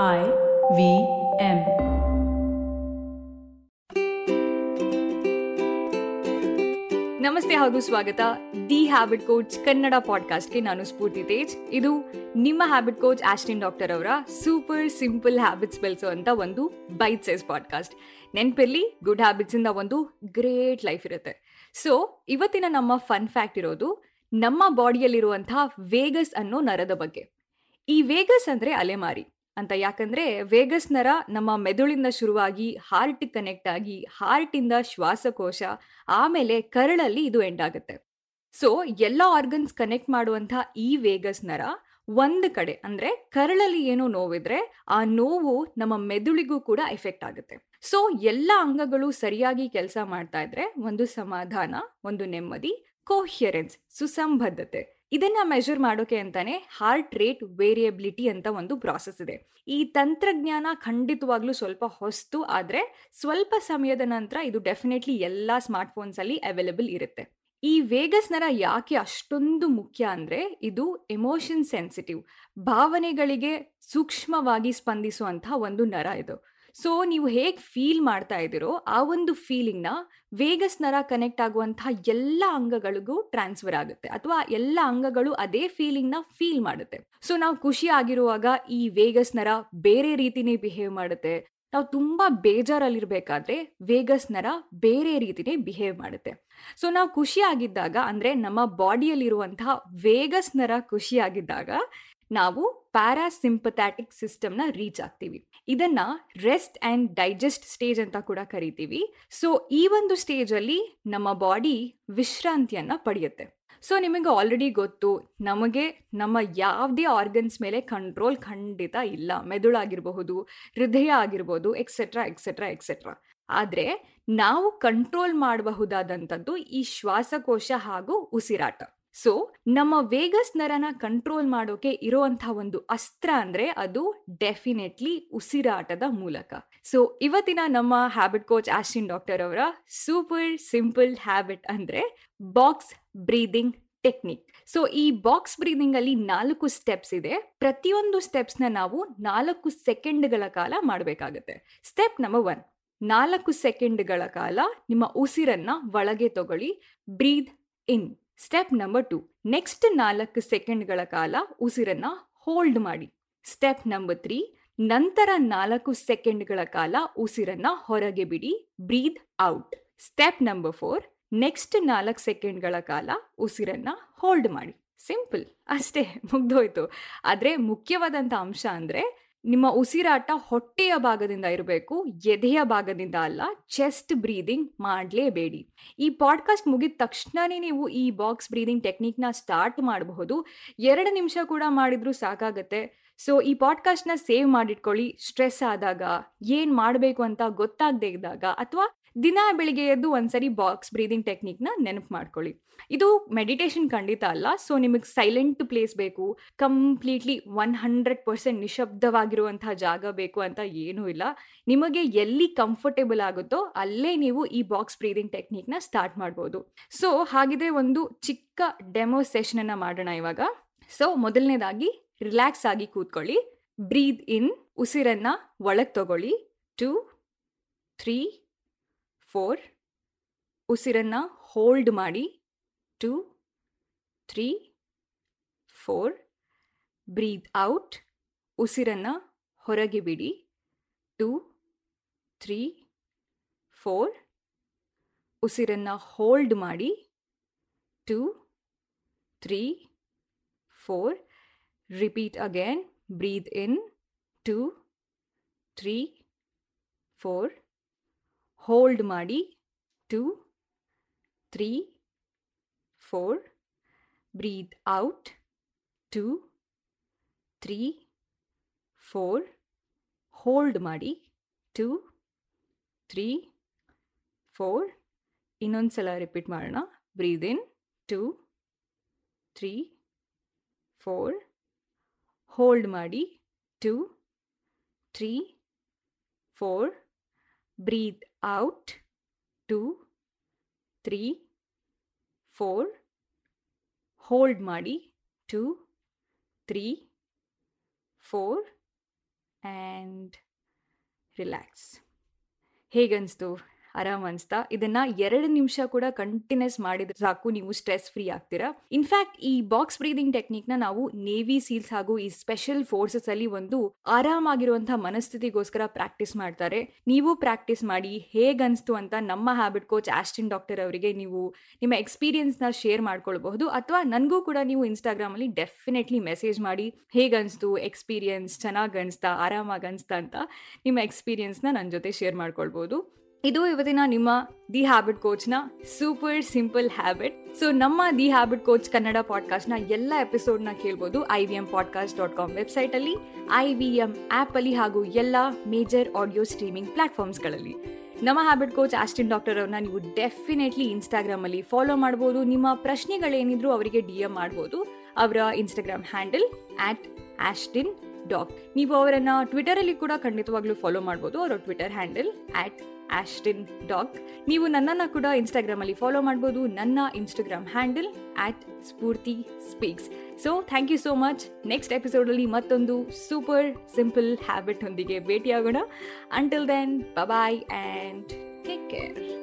I V M. ನಮಸ್ತೆ ಹಾಗೂ ಸ್ವಾಗತ. ದಿ ಹ್ಯಾಬಿಟ್ ಕೋಚ್ ಕನ್ನಡ ಪಾಡ್ಕಾಸ್ಟ್ಗೆ ನಾನು ಸ್ಫೂರ್ತಿ ತೇಜ್. ಇದು ನಿಮ್ಮ ಹ್ಯಾಬಿಟ್ ಕೋಚ್ ಆಸ್ಟಿನ್ ಡಾಕ್ಟರ್ ಅವರ ಸೂಪರ್ ಸಿಂಪಲ್ ಹ್ಯಾಬಿಟ್ಸ್ ಬೆಳೆಸುವಂತ ಒಂದು ಬೈಟ್ ಸೈಸ್ ಪಾಡ್ಕಾಸ್ಟ್ ನೆನ್ಪಿರ್ಲಿ ಗುಡ್ ಹ್ಯಾಬಿಟ್ಸ್ ಇಂದ ಒಂದು ಗ್ರೇಟ್ ಲೈಫ್ ಇರುತ್ತೆ. ಸೊ ಇವತ್ತಿನ ನಮ್ಮ ಫನ್ ಫ್ಯಾಕ್ಟ್ ಇರೋದು ನಮ್ಮ ಬಾಡಿಯಲ್ಲಿರುವಂತಹ ವೇಗಸ್ ಅನ್ನೋ ನರದ ಬಗ್ಗೆ. ಈ ವೇಗಸ್ ಅಂದ್ರೆ ಅಲೆಮಾರಿ. ಅಂತ ಯಾಕಂದ್ರೆ ವೇಗಸ್ ನರ ನಮ್ಮ ಮೆದುಳಿಂದ ಶುರುವಾಗಿ ಹಾರ್ಟ್ ಕನೆಕ್ಟ್ ಆಗಿ ಹಾರ್ಟ್ ಇಂದ ಶ್ವಾಸಕೋಶ, ಆಮೇಲೆ ಕರಳಲ್ಲಿ ಇದು ಎಂಡ್ ಆಗುತ್ತೆ. ಸೊ ಎಲ್ಲ ಆರ್ಗನ್ಸ್ ಕನೆಕ್ಟ್ ಮಾಡುವಂತಹ ಈ ವೇಗಸ್ ನರ ಒಂದು ಕಡೆ ಅಂದ್ರೆ ಕರಳಲ್ಲಿ ಏನೋ ನೋವಿದ್ರೆ ಆ ನೋವು ನಮ್ಮ ಮೆದುಳಿಗೂ ಕೂಡ ಎಫೆಕ್ಟ್ ಆಗುತ್ತೆ. ಸೊ ಎಲ್ಲ ಅಂಗಗಳು ಸರಿಯಾಗಿ ಕೆಲಸ ಮಾಡ್ತಾ ಇದ್ರೆ ಒಂದು ಸಮಾಧಾನ, ಒಂದು ನೆಮ್ಮದಿ ಕೋಹಿಯರೆನ್ಸ್ ಸುಸಂಬದ್ಧತೆ. ಇದನ್ನ ಮೆಜರ್ ಮಾಡೋಕೆ ಅಂತಾನೆ ಹಾರ್ಟ್ ರೇಟ್ ವೇರಿಯಬಿಲಿಟಿ ಅಂತ ಒಂದು ಪ್ರಾಸೆಸ್ ಇದೆ. ಈ ತಂತ್ರಜ್ಞಾನ ಖಂಡಿತವಾಗ್ಲೂ ಸ್ವಲ್ಪ ಹೊಸ್ತು, ಆದ್ರೆ ಸ್ವಲ್ಪ ಸಮಯದ ನಂತರ ಇದು ಡೆಫಿನೆಟ್ಲಿ ಎಲ್ಲ ಸ್ಮಾರ್ಟ್ಫೋನ್ಸ್ ಅಲ್ಲಿ ಅವೈಲೇಬಲ್ ಇರುತ್ತೆ. ಈ ವೇಗಸ್ ನರ ಯಾಕೆ ಅಷ್ಟೊಂದು ಮುಖ್ಯ ಅಂದ್ರೆ ಇದು ಎಮೋಷನ್ ಸೆನ್ಸಿಟಿವ್ ಭಾವನೆಗಳಿಗೆ ಸೂಕ್ಷ್ಮವಾಗಿ ಸ್ಪಂದಿಸುವಂತಹ ಒಂದು ನರ ಇದು. ಸೊ, ನೀವು ಹೇಗೆ ಫೀಲ್ ಮಾಡ್ತಾ ಇದ್ದೀರೋ, ಆ ಒಂದು ಫೀಲಿಂಗ್ನ ವೇಗಸ್ ನರ ಕನೆಕ್ಟ್ ಆಗುವಂತಹ ಎಲ್ಲ ಅಂಗಗಳಿಗೂ ಟ್ರಾನ್ಸ್ಫರ್ ಆಗುತ್ತೆ. ಅಥವಾ ಎಲ್ಲ ಅಂಗಗಳು ಅದೇ ಫೀಲಿಂಗ್ನ ಫೀಲ್ ಮಾಡುತ್ತೆ. ಸೊ, ನಾವು ಖುಷಿ ಆಗಿರುವಾಗ ಈ ವೇಗಸ್ ನರ ಬೇರೆ ರೀತಿನೇ ಬಿಹೇವ್ ಮಾಡುತ್ತೆ. ನಾವು ತುಂಬ ಬೇಜಾರಲ್ಲಿರಬೇಕಾದ್ರೆ ವೇಗಸ್ ನರ ಬೇರೆ ರೀತಿನೇ ಬಿಹೇವ್ ಮಾಡುತ್ತೆ. ಸೊ, ನಾವು ಖುಷಿಯಾಗಿದ್ದಾಗ ಅಂದ್ರೆ ನಮ್ಮ ಬಾಡಿಯಲ್ಲಿರುವಂತಹ ವೇಗಸ್ ನರ ಖುಷಿಯಾಗಿದ್ದಾಗ ನಾವು ಪ್ಯಾರಾಸಿಂಪಥ್ಯಾಟಿಕ್ ಸಿಸ್ಟಮ್ನ ರೀಚ್ ಆಗ್ತೀವಿ. ಇದನ್ನ ರೆಸ್ಟ್ ಆ್ಯಂಡ್ ಡೈಜೆಸ್ಟ್ ಸ್ಟೇಜ್ ಅಂತ ಕೂಡ ಕರಿತೀವಿ. ಸೊ ಈ ಒಂದು ಸ್ಟೇಜಲ್ಲಿ ನಮ್ಮ ಬಾಡಿ ವಿಶ್ರಾಂತಿಯನ್ನು ಪಡೆಯುತ್ತೆ. ಸೊ ನಿಮಗೆ ಆಲ್ರೆಡಿ ಗೊತ್ತು, ನಮಗೆ ನಮ್ಮ ಯಾವುದೇ ಆರ್ಗನ್ಸ್ ಮೇಲೆ ಕಂಟ್ರೋಲ್ ಖಂಡಿತ ಇಲ್ಲ. ಮೆದುಳಾಗಿರಬಹುದು ಹೃದಯ ಆಗಿರ್ಬೋದು ಎಕ್ಸೆಟ್ರಾ ಎಕ್ಸೆಟ್ರಾ ಎಕ್ಸೆಟ್ರಾ ಆದರೆ, ನಾವು ಕಂಟ್ರೋಲ್ ಮಾಡಬಹುದಾದಂಥದ್ದು ಈ ಶ್ವಾಸಕೋಶ ಹಾಗೂ ಉಸಿರಾಟ. ಸೊ ನಮ್ಮ ವೇಗಸ್ ನರನ ಕಂಟ್ರೋಲ್ ಮಾಡೋಕೆ ಇರುವಂತಹ ಒಂದು ಅಸ್ತ್ರ ಅಂದ್ರೆ ಅದು ಡೆಫಿನೆಟ್ಲಿ ಉಸಿರಾಟದ ಮೂಲಕ. ಸೊ ಇವತ್ತಿನ ನಮ್ಮ ಹ್ಯಾಬಿಟ್ ಕೋಚ್ ಆಶ್ವಿನ್ ಡಾಕ್ಟರ್ ಅವರ ಸೂಪರ್ ಸಿಂಪಲ್ ಹ್ಯಾಬಿಟ್ ಅಂದ್ರೆ ಬಾಕ್ಸ್ ಬ್ರೀದಿಂಗ್ ಟೆಕ್ನಿಕ್ ಸೊ ಈ ಬಾಕ್ಸ್ ಬ್ರೀದಿಂಗ್ ಅಲ್ಲಿ ನಾಲ್ಕು ಸ್ಟೆಪ್ಸ್ ಇದೆ. ಪ್ರತಿಯೊಂದು ಸ್ಟೆಪ್ಸ್ನ ನಾವು ನಾಲ್ಕು ಸೆಕೆಂಡ್ಗಳ ಕಾಲ ಮಾಡಬೇಕಾಗುತ್ತೆ. ಸ್ಟೆಪ್ ನಂಬರ್ ಒನ್ ನಾಲ್ಕು ಸೆಕೆಂಡ್ಗಳ ಕಾಲ ನಿಮ್ಮ ಉಸಿರನ್ನ ಒಳಗೆ ತಗೊಳ್ಳಿ breathe in step number two next ನಾಲ್ಕು ಸೆಕೆಂಡ್ಗಳ ಕಾಲ ಉಸಿರನ್ನ ಹೋಲ್ಡ್ ಮಾಡಿ. ಸ್ಟೆಪ್ ನಂಬರ್ ತ್ರೀ ನಂತರ ನಾಲ್ಕು ಸೆಕೆಂಡ್ಗಳ ಕಾಲ ಉಸಿರನ್ನ ಹೊರಗೆ ಬಿಡಿ. Breathe out step number four next ನಾಲ್ಕು ಸೆಕೆಂಡ್ಗಳ ಕಾಲ ಉಸಿರನ್ನ ಹೋಲ್ಡ್ ಮಾಡಿ. ಸಿಂಪಲ್ ಅಷ್ಟೇ. ಮುಗ್ದೋಯ್ತು. ಆದರೆ ಮುಖ್ಯವಾದಂಥ ಅಂಶ ಅಂದರೆ ನಿಮ್ಮ ಉಸಿರಾಟ ಹೊಟ್ಟೆಯ ಭಾಗದಿಂದ ಇರಬೇಕು, ಎದೆಯ ಭಾಗದಿಂದ ಅಲ್ಲ ಚೆಸ್ಟ್ ಬ್ರೀದಿಂಗ್ ಮಾಡಲೇಬೇಡಿ. ಈ ಪಾಡ್ಕಾಸ್ಟ್ ಮುಗಿದ ತಕ್ಷಣನೇ ನೀವು ಈ ಬಾಕ್ಸ್ ಬ್ರೀದಿಂಗ್ ಟೆಕ್ನಿಕ್ನ ಸ್ಟಾರ್ಟ್ ಮಾಡಬಹುದು. ಎರಡು ನಿಮಿಷ ಕೂಡ ಮಾಡಿದರೂ ಸಾಕಾಗತ್ತೆ. ಸೊ ಈ ಪಾಡ್ಕಾಸ್ಟ್ನ ಸೇವ್ ಮಾಡಿಟ್ಕೊಳ್ಳಿ. ಸ್ಟ್ರೆಸ್ ಆದಾಗ ಏನು ಮಾಡಬೇಕು ಅಂತ ಗೊತ್ತಾಗದೇ ಇದ್ದಾಗ ಅಥವಾ ದಿನ ಬೆಳಿಗ್ಗೆ ಎದ್ದು ಒಂದ್ಸರಿ ಬಾಕ್ಸ್ ಬ್ರೀದಿಂಗ್ ಟೆಕ್ನಿಕ್ನ ನೆನಪು ಮಾಡ್ಕೊಳ್ಳಿ. ಇದು ಮೆಡಿಟೇಷನ್ ಖಂಡಿತ ಅಲ್ಲ. ಸೊ ನಿಮಗೆ ಸೈಲೆಂಟ್ ಪ್ಲೇಸ್ ಬೇಕು. ಕಂಪ್ಲೀಟ್ಲಿ ಒನ್ ಹಂಡ್ರೆಡ್ ಪರ್ಸೆಂಟ್ ನಿಶಬ್ದವಾಗಿರುವಂತಹ ಜಾಗ ಬೇಕು ಅಂತ ಏನೂ ಇಲ್ಲ. ನಿಮಗೆ ಎಲ್ಲಿ ಕಂಫರ್ಟೇಬಲ್ ಆಗುತ್ತೋ ಅಲ್ಲೇ ನೀವು ಈ ಬಾಕ್ಸ್ ಬ್ರೀದಿಂಗ್ ಟೆಕ್ನಿಕ್ನ ಸ್ಟಾರ್ಟ್ ಮಾಡ್ಬೋದು. ಸೊ ಹಾಗಿದ್ರೆ ಒಂದು ಚಿಕ್ಕ ಡೆಮೋ ಸೆಷನನ್ನು ಮಾಡೋಣ ಇವಾಗ. ಸೊ ಮೊದಲನೇದಾಗಿ ರಿಲ್ಯಾಕ್ಸ್ ಆಗಿ ಕೂತ್ಕೊಳ್ಳಿ. ಬ್ರೀದ್ ಇನ್ ಉಸಿರನ್ನ ಒಳಗೆ ತಗೊಳ್ಳಿ. ಟೂ ತ್ರೀ ಫೋರ್ ಉಸಿರನ್ನ ಹೋಲ್ಡ್ ಮಾಡಿ two three four breathe out ಉಸಿರನ್ನ ಹೊರಗೆ ಬಿಡಿ ಟೂ ತ್ರೀ ಫೋರ್ ಉಸಿರನ್ನ ಹೋಲ್ಡ್ ಮಾಡಿ two three four repeat again breathe in two three four hold ಮಾಡಿ two three four breathe out two three four hold ಮಾಡಿ two three four ಇನ್ನೊಂದು ಸಲ repeat ಮಾಡೋಣ. Breathe in two three four hold ಮಾಡಿ two three four breathe out two three four hold ಮಾಡಿ two three four relax ಹೇಗನ್ನಿಸ್ತು ಆರಾಮ್ ಅನ್ಸ್ತಾ. ಇದನ್ನ ಎರಡು ನಿಮಿಷ ಕೂಡ ಕಂಟಿನ್ಯೂಸ್ ಮಾಡಿದ್ರೆ ಸಾಕು, ನೀವು ಸ್ಟ್ರೆಸ್ ಫ್ರೀ ಆಗ್ತೀರಾ. ಇನ್ಫ್ಯಾಕ್ಟ್ ಈ ಬಾಕ್ಸ್ ಬ್ರೀದಿಂಗ್ ಟೆಕ್ನಿಕ್ನ ನಾವು ನೇವಿ ಸೀಲ್ಸ್ ಹಾಗೂ ಈ ಸ್ಪೆಷಲ್ ಫೋರ್ಸಸ್ ಅಲ್ಲಿ ಒಂದು ಆರಾಮಾಗಿರುವಂತಹ ಮನಸ್ಥಿತಿಗೋಸ್ಕರ ಪ್ರಾಕ್ಟೀಸ್ ಮಾಡ್ತಾರೆ. ನೀವು ಪ್ರಾಕ್ಟೀಸ್ ಮಾಡಿ ಹೇಗನ್ಸ್ತು ಅಂತ ನಮ್ಮ ಹ್ಯಾಬಿಟ್ ಕೋಚ್ ಆಸ್ಟಿನ್ ಡಾಕ್ಟರ್ ಅವರಿಗೆ ನೀವು ನಿಮ್ಮ ಎಕ್ಸ್ಪೀರಿಯನ್ಸ್ನ ಶೇರ್ ಮಾಡ್ಕೊಳ್ಬಹುದು. ಅಥವಾ ನನಗೂ ಕೂಡ ನೀವು ಇನ್ಸ್ಟಾಗ್ರಾಮಲ್ಲಿ ಡೆಫಿನೆಟ್ಲಿ ಮೆಸೇಜ್ ಮಾಡಿ, ಹೇಗನ್ಸ್ತು ಎಕ್ಸ್ಪೀರಿಯನ್ಸ್ ಚೆನ್ನಾಗಿ ಅನಿಸ್ತಾ ಆರಾಮಾಗಿ ಅನಿಸ್ತಾ ಅಂತ ನಿಮ್ಮ ಎಕ್ಸ್ಪೀರಿಯನ್ಸ್ನ ನನ್ನ ಜೊತೆ ಶೇರ್ ಮಾಡ್ಕೊಳ್ಬೋದು ಇದು ಇವತ್ತಿನ ನಿಮ್ಮ ದಿ ಹ್ಯಾಬಿಟ್ ಕೋಚ್ನ ಸೂಪರ್ ಸಿಂಪಲ್ ಹ್ಯಾಬಿಟ್ ಸೊ ನಮ್ಮ ದಿ ಹ್ಯಾಬಿಟ್ ಕೋಚ್ ಕನ್ನಡ ಪಾಡ್ಕಾಸ್ಟ್ನ ಎಲ್ಲ ನ ಕೇಳ್ಬೋದು I V M podcast dot com ವೆಬ್ಸೈಟಲ್ಲಿ ಐ ವಿ ಎಂ ಆ್ಯಪಲ್ಲಿ ಹಾಗೂ ಎಲ್ಲ ಮೇಜರ್ ಆಡಿಯೋ ಸ್ಟ್ರೀಮಿಂಗ್ ಪ್ಲಾಟ್ಫಾರ್ಮ್ಸ್ಗಳಲ್ಲಿ ನಮ್ಮ ಹ್ಯಾಬಿಟ್ ಕೋಚ್ ಆಸ್ಟಿನ್ ಡಾಕ್ಟರ್ ಅವ್ರನ್ನ ನೀವು ಡೆಫಿನೆಟ್ಲಿ ಇನ್ಸ್ಟಾಗ್ರಾಮಲ್ಲಿ ಫಾಲೋ ಮಾಡ್ಬೋದು. ನಿಮ್ಮ ಪ್ರಶ್ನೆಗಳೇನಿದ್ರು ಅವರಿಗೆ ಡಿ ಎಂ ಮಾಡ್ಬೋದು. ಅವರ Instagram handle at Ashwin doc ನೀವು ಅವರನ್ನು ಟ್ವಿಟರಲ್ಲಿ ಕೂಡ ಖಂಡಿತವಾಗ್ಲೂ ಫಾಲೋ ಮಾಡ್ಬೋದು. ಅವರ Twitter handle at Ashwin doc ನೀವು ನನ್ನನ್ನು ಕೂಡ ಇನ್ಸ್ಟಾಗ್ರಾಮಲ್ಲಿ ಫಾಲೋ ಮಾಡ್ಬೋದು. ನನ್ನ Instagram handle at Spoorthi speaks so thank you so much next ಎಪಿಸೋಡಲ್ಲಿ ಮತ್ತೊಂದು ಸೂಪರ್ ಸಿಂಪಲ್ ಹ್ಯಾಬಿಟ್ ಹೊಂದಿಗೆ ಭೇಟಿಯಾಗೋಣ. Until then bye and take care